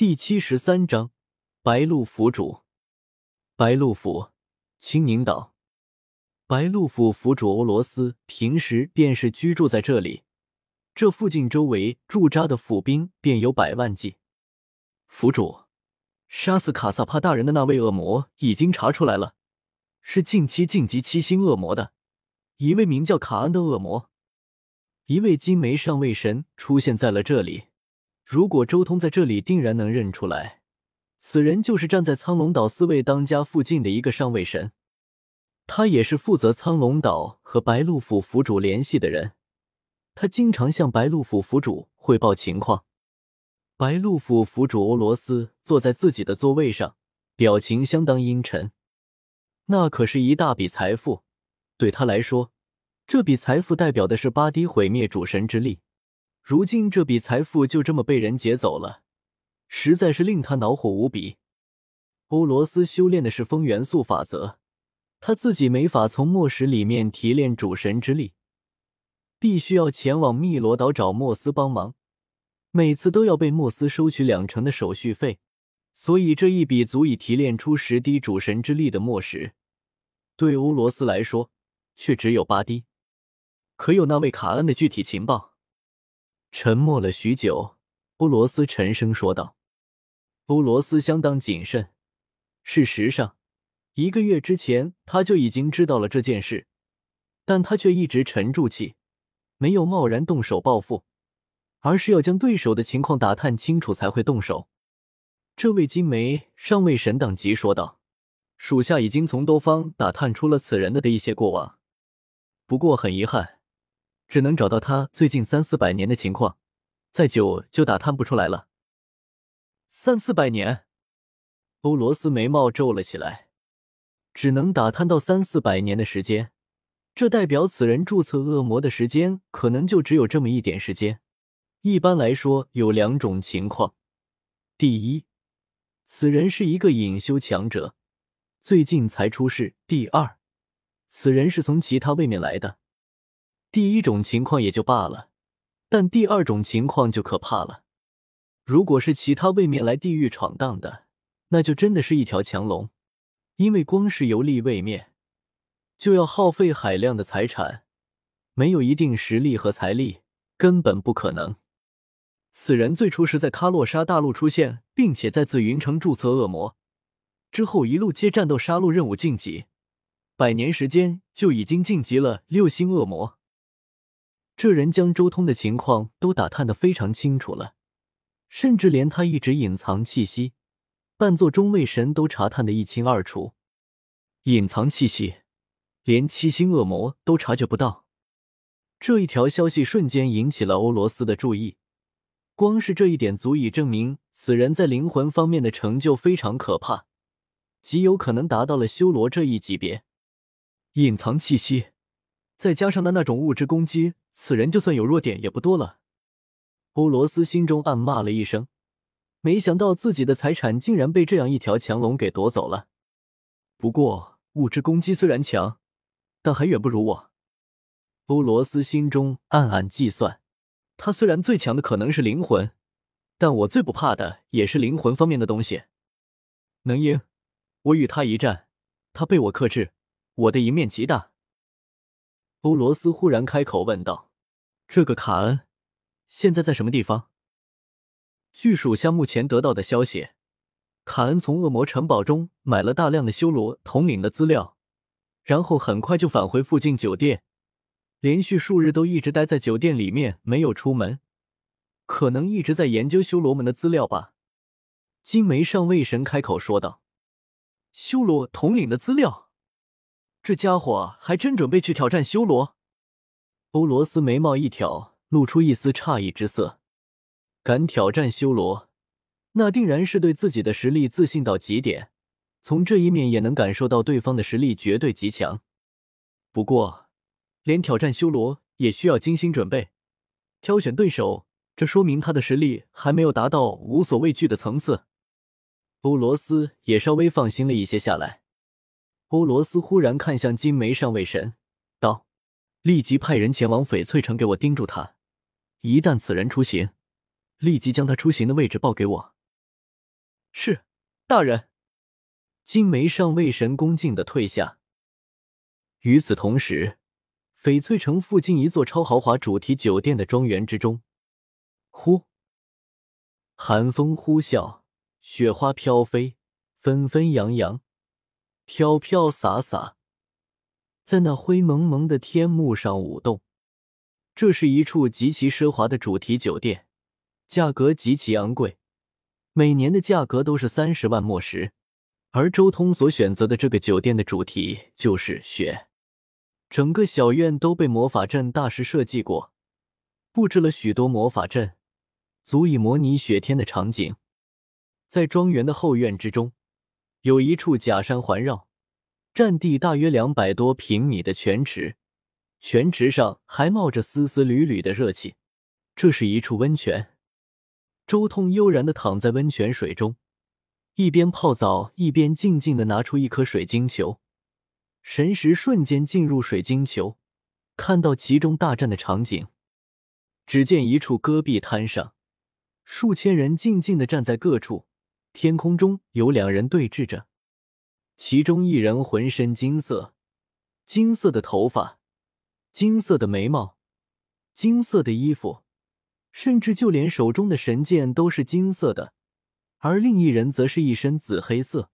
第七十三章，白鹿府主。白鹿府，青宁岛。白鹿府府主欧罗斯平时便是居住在这里，这附近周围驻扎的府兵便有百万计。府主，杀死卡萨帕大人的那位恶魔已经查出来了，是近期晋级七星恶魔的一位名叫卡恩的恶魔。一位金眉上位神出现在了这里。如果周通在这里，定然能认出来，此人就是站在苍龙岛四位当家附近的一个上位神，他也是负责苍龙岛和白鹿府府主联系的人，他经常向白鹿府府主汇报情况。白鹿府府主欧罗斯坐在自己的座位上，表情相当阴沉。那可是一大笔财富，对他来说，这笔财富代表的是八滴毁灭主神之力。如今这笔财富就这么被人劫走了，实在是令他恼火无比。欧罗斯修炼的是风元素法则，他自己没法从墨石里面提炼主神之力，必须要前往汨罗岛找莫斯帮忙，每次都要被莫斯收取两成的手续费。所以这一笔足以提炼出十滴主神之力的墨石，对欧罗斯来说却只有八滴。可有那位卡恩的具体情报？沉默了许久，布罗斯沉声说道：“布罗斯相当谨慎。事实上，一个月之前他就已经知道了这件事，但他却一直沉住气，没有贸然动手报复，而是要将对手的情况打探清楚才会动手。”这位金梅上尉神等级说道：“属下已经从多方打探出了此人的的一些过往，不过很遗憾。”只能找到他最近三四百年的情况，再久就打探不出来了。三四百年，欧罗斯眉毛皱了起来。只能打探到三四百年的时间，这代表此人注册恶魔的时间可能就只有这么一点时间。一般来说，有两种情况：第一，此人是一个隐修强者，最近才出世；第二，此人是从其他位面来的。第一种情况也就罢了，但第二种情况就可怕了。如果是其他位面来地狱闯荡的，那就真的是一条强龙，因为光是游历位面，就要耗费海量的财产，没有一定实力和财力，根本不可能。此人最初是在喀洛沙大陆出现，并且在紫云城注册恶魔，之后一路接战斗、杀戮任务晋级，百年时间就已经晋级了六星恶魔。这人将周通的情况都打探的非常清楚了，甚至连他一直隐藏气息、扮作中位神都查探的一清二楚。隐藏气息，连七星恶魔都察觉不到。这一条消息瞬间引起了欧罗斯的注意。光是这一点，足以证明此人在灵魂方面的成就非常可怕，极有可能达到了修罗这一级别。隐藏气息，再加上他那种物质攻击。此人就算有弱点也不多了。欧罗斯心中暗骂了一声，没想到自己的财产竟然被这样一条强龙给夺走了。不过物质攻击虽然强，但还远不如我。欧罗斯心中暗暗计算，他虽然最强的可能是灵魂，但我最不怕的也是灵魂方面的东西。能赢，我与他一战，他被我克制，我的赢面极大。欧罗斯忽然开口问道：“这个卡恩现在在什么地方？”据属下目前得到的消息，卡恩从恶魔城堡中买了大量的修罗统领的资料，然后很快就返回附近酒店，连续数日都一直待在酒店里面，没有出门，可能一直在研究修罗们的资料吧。金梅上尉神开口说道：“修罗统领的资料。”这家伙还真准备去挑战修罗？欧罗斯眉毛一挑，露出一丝诧异之色。敢挑战修罗，那定然是对自己的实力自信到极点。从这一面也能感受到对方的实力绝对极强。不过，连挑战修罗也需要精心准备，挑选对手，这说明他的实力还没有达到无所畏惧的层次。欧罗斯也稍微放心了一些下来。欧罗斯忽然看向金梅上尉神，道：“立即派人前往翡翠城，给我盯住他。一旦此人出行，立即将他出行的位置报给我。”是，大人。金梅上尉神恭敬的退下。与此同时，翡翠城附近一座超豪华主题酒店的庄园之中，呼，寒风呼啸，雪花飘飞，纷纷扬扬，飘飘洒洒，在那灰蒙蒙的天幕上舞动。这是一处极其奢华的主题酒店，价格极其昂贵，每年的价格都是三十万墨石。而周通所选择的这个酒店的主题就是雪，整个小院都被魔法阵大师设计过，布置了许多魔法阵，足以模拟雪天的场景。在庄园的后院之中，有一处假山环绕、占地大约两百多平米的泉池。泉池上还冒着丝丝缕缕的热气，这是一处温泉。周通悠然的躺在温泉水中，一边泡澡一边静静的拿出一颗水晶球，神识瞬间进入水晶球，看到其中大战的场景。只见一处戈壁滩上，数千人静静的站在各处，天空中有两人对峙着，其中一人浑身金色，金色的头发。金色的眉毛，金色的衣服，甚至就连手中的神剑都是金色的。而另一人则是一身紫黑色，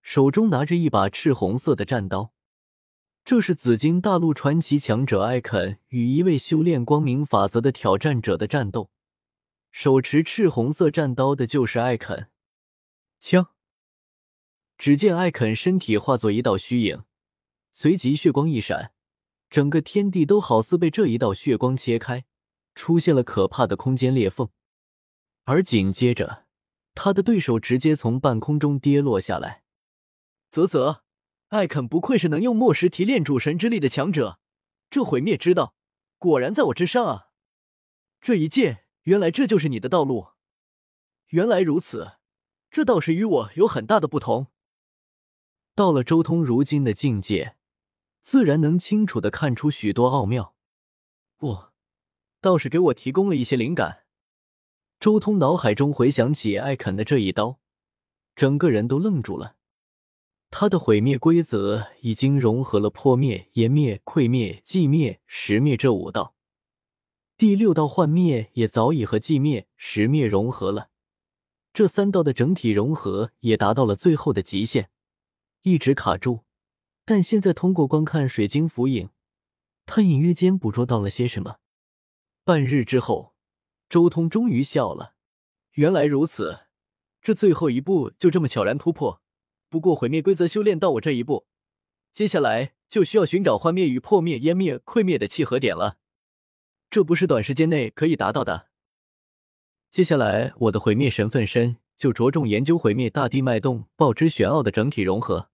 手中拿着一把赤红色的战刀。这是紫金大陆传奇强者艾肯与一位修炼光明法则的挑战者的战斗。手持赤红色战刀的就是艾肯。枪！只见艾肯身体化作一道虚影，随即血光一闪。整个天地都好似被这一道血光切开，出现了可怕的空间裂缝，而紧接着，他的对手直接从半空中跌落下来。啧啧，艾肯不愧是能用末石提炼主神之力的强者，这毁灭之道果然在我之上啊！这一剑，原来这就是你的道路。原来如此，这倒是与我有很大的不同。到了周通如今的境界。自然能清楚的看出许多奥妙，不，倒是给我提供了一些灵感。周通脑海中回想起艾肯的这一刀，整个人都愣住了。他的毁灭规则已经融合了破灭、湮灭、溃灭、寂灭、蚀灭这五道，第六道幻灭也早已和寂灭、蚀灭融合了。这三道的整体融合也达到了最后的极限，一直卡住。但现在通过观看水晶浮影，他隐约间捕捉到了些什么。半日之后，周通终于笑了。原来如此，这最后一步就这么悄然突破。不过毁灭规则修炼到我这一步，接下来就需要寻找幻灭与破灭、湮灭、溃灭的契合点了。这不是短时间内可以达到的。接下来我的毁灭神分身就着重研究毁灭大地脉动、爆之玄奥的整体融合。